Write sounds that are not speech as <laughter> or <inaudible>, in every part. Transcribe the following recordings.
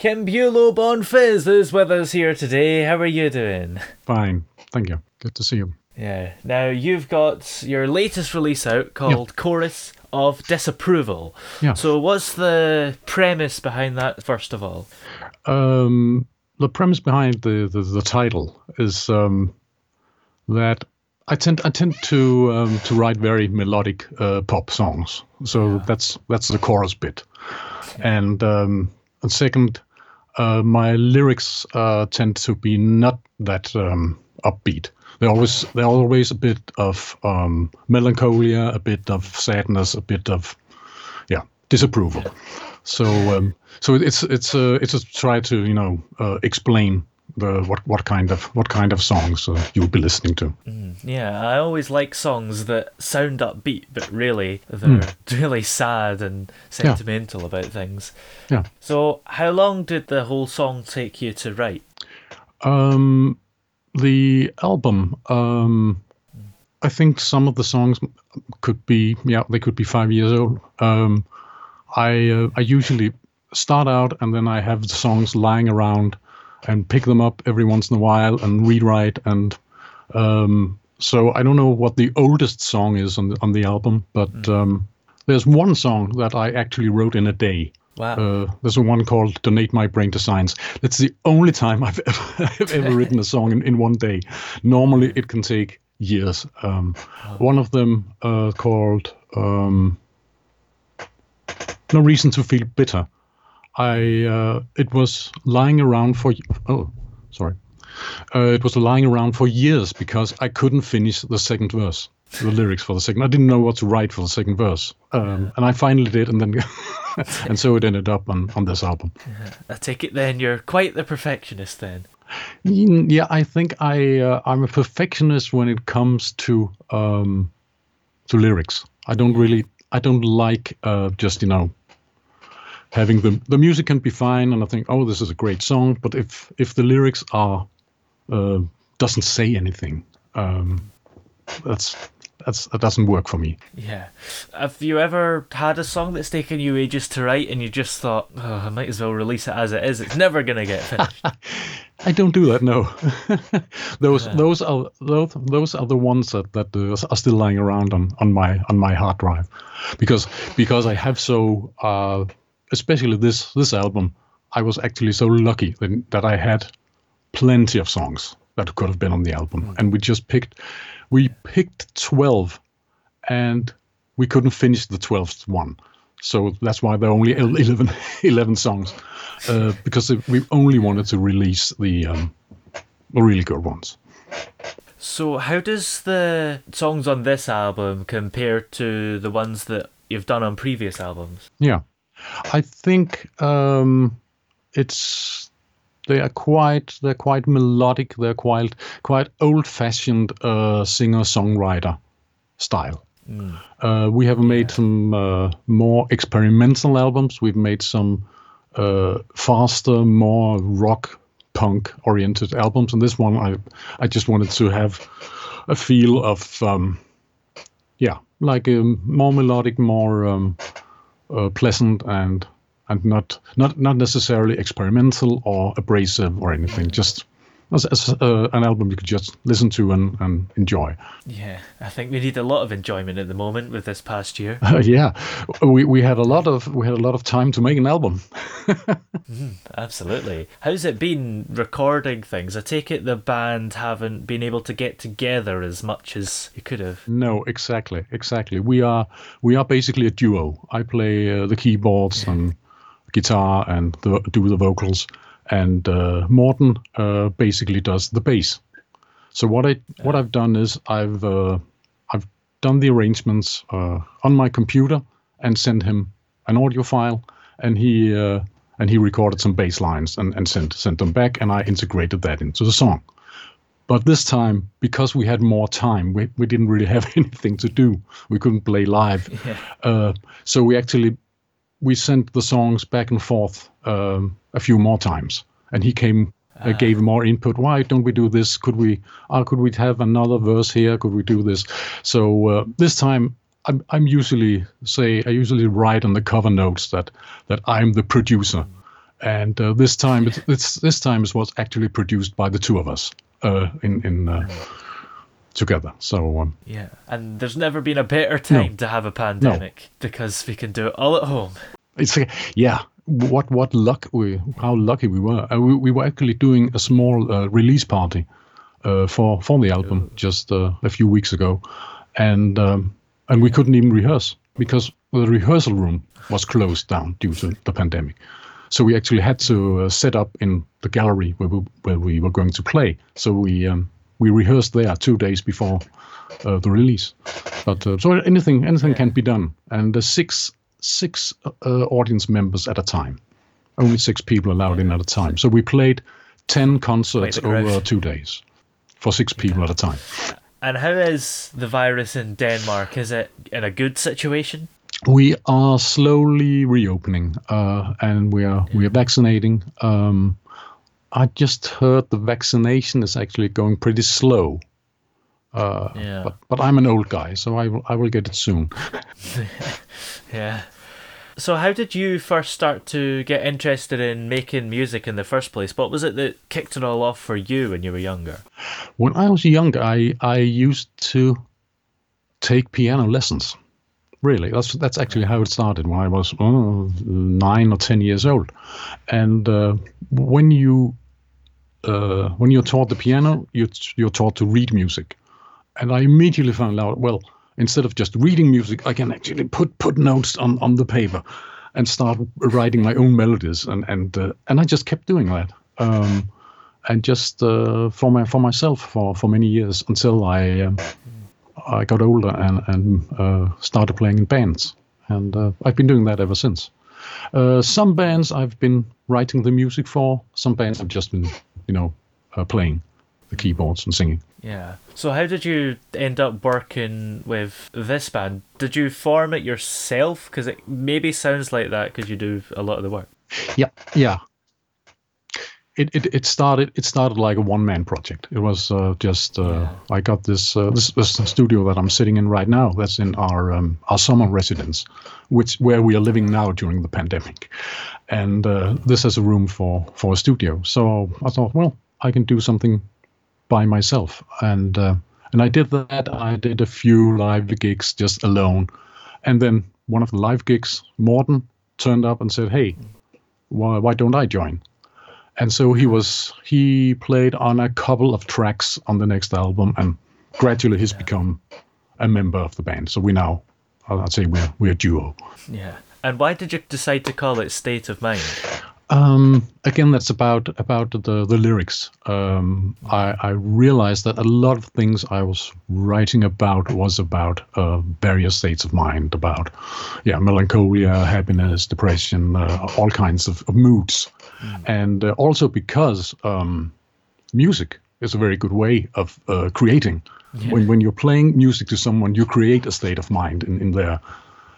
Kim Bulow Bonfils is with us here today. How are you doing? Fine, thank you. Good to see you. Yeah. Now you've got your latest release out called Chorus of Disapproval. Yeah. So what's the premise behind that first of all? Um, the premise behind the, the, the title is um, that I tend I tend to um, to write very melodic uh, pop songs. So that's that's the chorus bit, and um, and second, uh, my lyrics uh, tend to be not that um, upbeat. They're always they're always a bit of um, melancholia, a bit of sadness, a bit of yeah disapproval. So um, so it's it's a it's a try to you know uh, explain the what what kind of what kind of songs uh, you'll be listening to. Yeah, I always like songs that sound upbeat, but really they're <laughs> really sad and sentimental about things. Yeah. So, how long did the whole song take you to write? Um, the album, um, I think some of the songs could be, yeah, they could be five years old. Um, I uh, I usually start out and then I have the songs lying around and pick them up every once in a while and rewrite and um, so I don't know what the oldest song is on the, on the album, but um, there's one song that I actually wrote in a day. Wow. Uh, there's a one called "Donate My Brain to Science." That's the only time I've <laughs> ever, I've ever written a song in, in one day. Normally, it can take years. Um, one of them uh, called um, "No Reason to Feel Bitter." I uh, it was lying around for oh sorry, uh, it was lying around for years because I couldn't finish the second verse, the lyrics for the second. I didn't know what to write for the second verse, um, and I finally did, and then <laughs> and so it ended up on on this album. I take it then you're quite the perfectionist then. Yeah, I think I uh, I'm a perfectionist when it comes to um, to lyrics. I don't really I don't like uh, just you know having the the music can be fine and I think oh this is a great song, but if if the lyrics are uh, doesn't say anything, um, that's that's that doesn't work for me. Yeah. Have you ever had a song that's taken you ages to write and you just thought, oh, I might as well release it as it is? It's never going to get finished. <laughs> I don't do that. No, <laughs> those those are those those are the ones that that uh, are still lying around on, on my on my hard drive, because because I have so uh, especially this this album, I was actually so lucky that, that I had plenty of songs that could have been on the album, and we just picked we picked twelve, and we couldn't finish the twelfth one. So that's why there are only 11, <laughs> 11 songs, uh, because we only wanted to release the um, the really good ones. so, how does the songs on this album compare to the ones that you've done on previous albums? Yeah, I think um, it's they are quite they're quite melodic. They're quite quite old fashioned uh, singer songwriter style. Uh, we have made some uh, more experimental albums. We've made some uh, faster, more rock punk oriented albums, and this one I I just wanted to have a feel of um, yeah, like um, more melodic, more um, Uh, pleasant, and and not not not necessarily experimental or abrasive or anything. Just as, as uh, an album you could just listen to and, and enjoy. Yeah, I think we need a lot of enjoyment at the moment with this past year. Uh, <laughs> yeah, we we had a lot of we had a lot of time to make an album. <laughs> mm, Absolutely. How's it been recording things? I take it the band haven't been able to get together as much as you could have. No, exactly, exactly. We are we are basically a duo. I play uh, the keyboards and guitar and the, do the vocals, and uh, Morten uh, basically does the bass. So what I what I've done is I've uh, I've done the arrangements uh, on my computer and sent him an audio file, and he uh, and he recorded some bass lines and, and sent sent them back, and I integrated that into the song. But this time, because we had more time, we, we didn't really have <laughs> anything to do. We couldn't play live, uh, so we actually we sent the songs back and forth um, a few more times, and he came. Uh, gave more input. Why don't we do this? Could we? Uh, could we have another verse here? Could we do this? So uh, this time, I'm I'm usually say I usually write on the cover notes that that I'm the producer, and uh, this time it, it's this time it was actually produced by the two of us uh, in in uh, together. So um, Yeah, and there's never been a better time to have a pandemic because we can do it all at home. it's like, yeah. What what luck we how lucky we were. Uh, we, we were actually doing a small uh, release party uh, for for the album just uh, a few weeks ago, and um, and we couldn't even rehearse because the rehearsal room was closed down due to the pandemic. So we actually had to uh, set up in the gallery where we, where we were going to play. So we um, we rehearsed there two days before uh, the release. But uh, so anything anything can be done, and the six six uh, audience members at a time, only six people allowed in at a time. So we played ten concerts the crowd. over two days for six people at a time. And how is the virus in Denmark? Is it in a good situation? We are slowly reopening, uh, and we are we are vaccinating. Um, I just heard the vaccination is actually going pretty slow. Uh, Yeah. but, but I'm an old guy, so I will I will get it soon. <laughs> Yeah. So how did you first start to get interested in making music in the first place? What was it that kicked it all off for you when you were younger? When I was younger, I I used to take piano lessons. Really, that's that's actually how it started when I was oh, nine or ten years old. And uh, when you uh, when you're taught the piano, you're you're taught to read music. And I immediately found out, well, instead of just reading music, I can actually put put notes on, on the paper and start writing my own melodies. And and uh, and I just kept doing that. Um, and just uh, for my for myself for, for many years until I um, I got older and and uh, started playing in bands, and uh, I've been doing that ever since. Uh, some bands I've been writing the music for. Some bands I've just been, you know, uh, playing the keyboards and singing. Yeah. So how did you end up working with this band? Did you form it yourself? Because it maybe sounds like that because you do a lot of the work. Yeah, yeah. It, it, it started it started like a one man project. It was uh, just uh, I got this, uh, this this studio that I'm sitting in right now. That's in our um, our summer residence, which where we are living now during the pandemic, and uh, this is a room for for a studio. So I thought, well, I can do something by myself, and uh, and I did that. I did a few live gigs just alone, and then one of the live gigs, Morten turned up and said, "Hey, why why don't I join?" And so he was he played on a couple of tracks on the next album, and gradually he's become a member of the band. So we now, I'd say we're we're a duo. Yeah. And why did you decide to call it State of Mind? Um, again, that's about about the the lyrics. Um, I, I realized that a lot of things I was writing about was about uh, various states of mind, about yeah, melancholia, happiness, depression, uh, all kinds of, of moods, and uh, also because um, music is a very good way of uh, creating. When when you're playing music to someone, you create a state of mind in, in their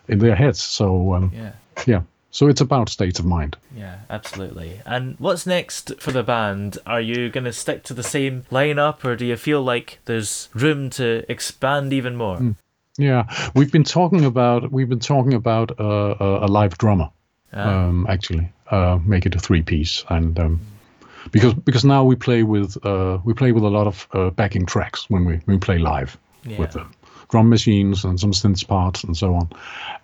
in their heads. So um, Yeah. yeah, so it's about state of mind. Yeah, absolutely. And what's next for the band? Are you going to stick to the same lineup or do you feel like there's room to expand even more? Yeah, we've been talking about we've been talking about uh, a, a live drummer, Ah. um, actually, uh, make it a three piece, and um, because because now we play with uh, we play with a lot of uh, backing tracks when we when we play live Yeah. with the drum machines and some synth parts and so on,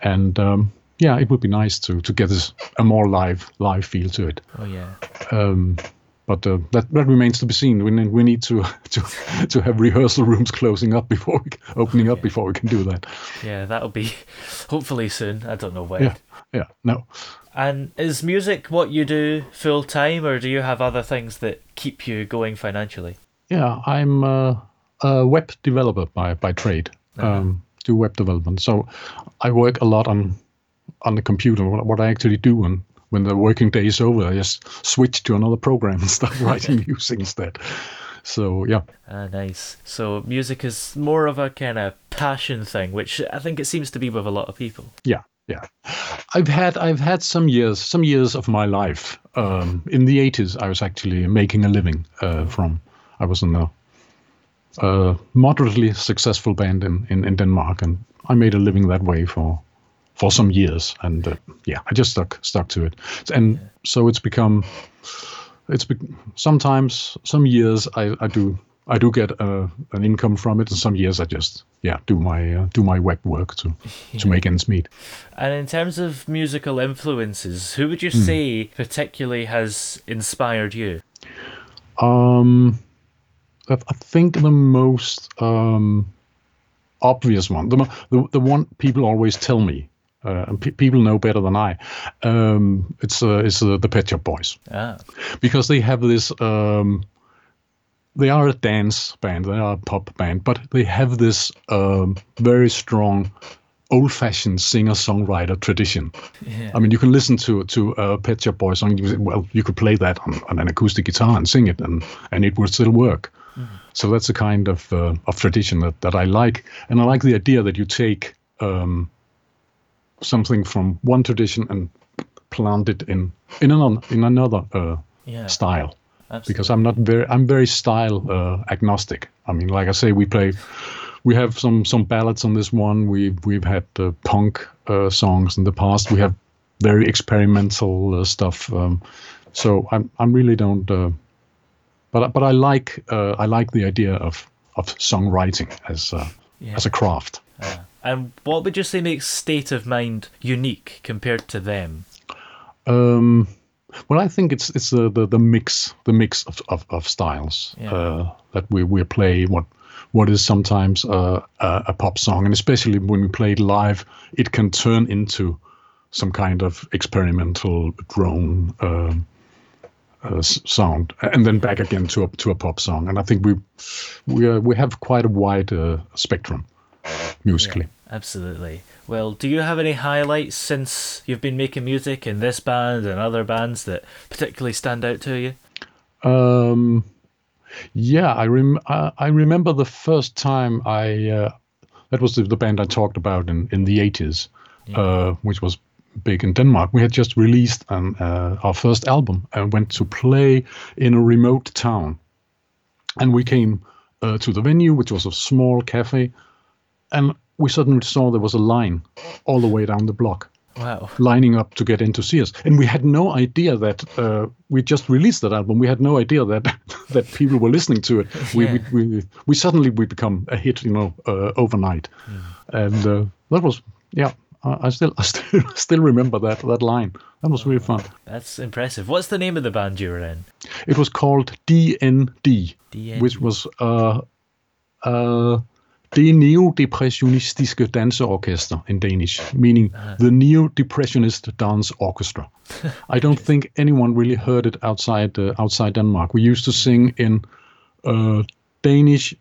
and um, yeah, it would be nice to to get this a more live live feel to it. Oh, yeah. Um, but uh, that that remains to be seen. We need, we need to <laughs> to to have rehearsal rooms closing up before we, opening up before we can do that. Yeah, that'll be <laughs> hopefully soon. I don't know when. Yeah, yeah, no. And is music what you do full time or do you have other things that keep you going financially? Yeah, I'm uh, a web developer by by trade. Um, do web development, so I work a lot on on the computer. What, what I actually do, and when the working day is over, I just switch to another program and <laughs> start writing <laughs> music instead. So yeah, Ah, nice. So music is more of a kind of passion thing, which I think it seems to be with a lot of people. yeah, yeah. I've had I've had some years some years of my life. Um, in the 80s, I was actually making a living uh, from. I was in a, a moderately successful band in, in, in Denmark, and I made a living that way for for some years, and uh, yeah, I just stuck stuck to it, and so it's become it's be- sometimes some years I, I do I do get uh, an income from it, and some years I just yeah do my uh, do my web work to to make ends meet. And in terms of musical influences, who would you say particularly has inspired you? Um, I I think the most um, obvious one, the, the the one people always tell me, uh, and pe- people know better than I, um, it's uh, is uh, the Pet Shop Boys Ah, because they have this. Um, they are a dance band, they are a pop band, but they have this um, very strong, old-fashioned singer-songwriter tradition. yeah. I mean, you can listen to to a Pet Shop Boys song. You, well, you could play that on, on an acoustic guitar and sing it, and and it would still work. So that's the kind of uh, of tradition that, that I like, and I like the idea that you take um, something from one tradition and plant it in in another in another uh, yeah. style. Absolutely. Because I'm not very I'm very style uh, agnostic. I mean, like I say, we play. We have some some ballads on this one. We we've had uh, punk uh, songs in the past. We have very experimental uh, stuff. Um, so I'm I'm really don't. Uh, but but I like uh, I like the idea of of songwriting as uh, Yeah. as a craft. And what would you say makes State of Mind unique compared to them? Um, well, I think it's it's the the, the mix the mix of, of, of styles Yeah. uh, that we, we play what what is sometimes uh, a, a pop song, and especially when we play it live, it can turn into some kind of experimental drone um, uh, sound, and then back again to a to a pop song. And I think we we uh, we have quite a wide uh, spectrum musically. Absolutely. Well, do you have any highlights since you've been making music in this band and other bands that particularly stand out to you? Um, yeah, I rem- I, I remember the first time I uh, that was the, the band I talked about in in the eighties, uh, which was big in Denmark. We had just released um, uh, our first album and went to play in a remote town, and we came uh, to the venue, which was a small cafe, and we suddenly saw there was a line all the way down the block Wow. lining up to get in to see us. And we had no idea that uh, we just released that album. We had no idea that <laughs> that people were listening to it. <laughs> We, Yeah. we, we we suddenly we become a hit, you know, uh, overnight, and uh, that was yeah. I I still <laughs> I still still remember that that line. That was really fun. That's impressive. What's the name of the band you were in? It was called DND, DND. which was uh, uh, Det Neo-Depressionistiske Danseorkester in Danish, meaning the Neo-Depressionist Dance Orchestra. <laughs> I don't think anyone really heard it outside uh, outside Denmark. We used to sing in uh, Danish,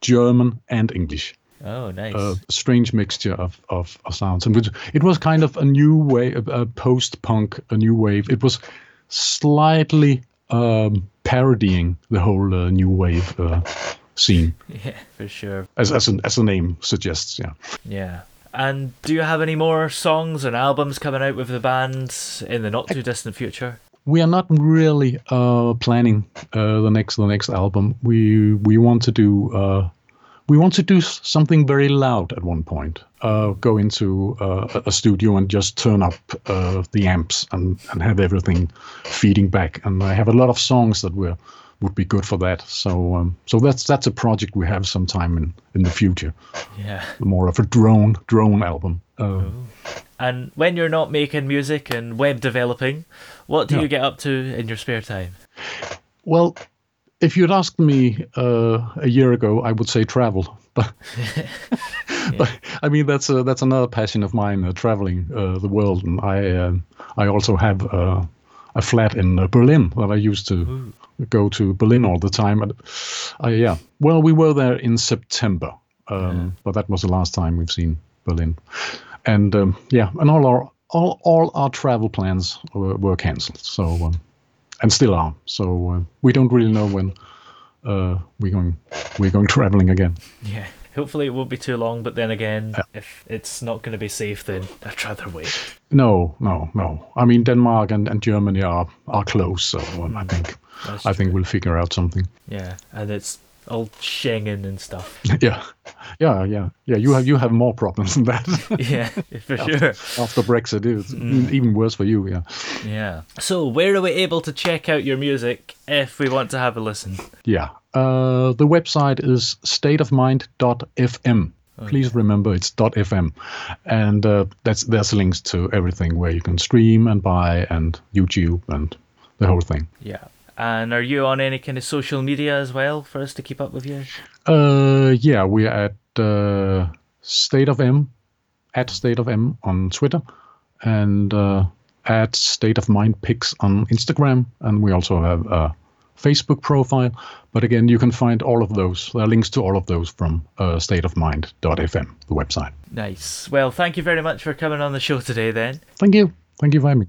German, and English. Oh, nice. A strange mixture of, of, of sounds, and it, was kind of a new way, a, a post-punk, a new wave. It was slightly um, parodying the whole uh, new wave uh, scene, <laughs> yeah, for sure. as as, an, as the name suggests. Yeah. Yeah. And do you have any more songs and albums coming out with the band in the not too distant future? we are not really uh, planning uh, the next the next album. We we want to do uh, we want to do something very loud at one point. Uh, go into uh, a- studio and just turn up uh, the amps and, and have everything feeding back. And I have a lot of songs that were would be good for that. So um, so that's that's a project we have sometime in, in the future. Yeah. More of a drone drone album. Uh, And when you're not making music and web developing, what do Yeah. you get up to in your spare time? Well, if you'd asked me uh, a year ago, I would say travel. <laughs> But, <laughs> but I mean, that's a, that's another passion of mine, uh, traveling uh, the world. And I um I also have uh, a flat in uh, Berlin that I used to go to Berlin all the time. And I, yeah, well, we were there in September, um, but that was the last time we've seen Berlin. And um, yeah, and all our all all our travel plans were, were cancelled. So. Um, and still are. So uh, we don't really know when uh, we're going we're going traveling again. Yeah. Hopefully it won't be too long, but then again, if it's not going to be safe, then I'd rather wait. No, no, no. I mean Denmark and, and Germany are are close, so um, I think That's I think we'll figure out something. Yeah, and it's all Schengen and stuff. <laughs> yeah, yeah, yeah, yeah. You have you have more problems than that. <laughs> yeah, for sure. After Brexit, it's even worse for you. Yeah, Yeah. So, where are we able to check out your music if we want to have a listen? yeah. Uh, the website is stateofmind.fm. Please remember it's .fm, and uh, that's there's links to everything where you can stream and buy and YouTube and the whole thing. Yeah. And are you on any kind of social media as well for us to keep up with you? Uh, yeah, we're at uh, State of M, at State of M on Twitter, and uh, at State of Mind Pics on Instagram, and we also have a Facebook profile. But again, you can find all of those. There are links to all of those from uh, stateofmind.fm, the website. Nice. Well, thank you very much for coming on the show today then. Thank you. Thank you for having me.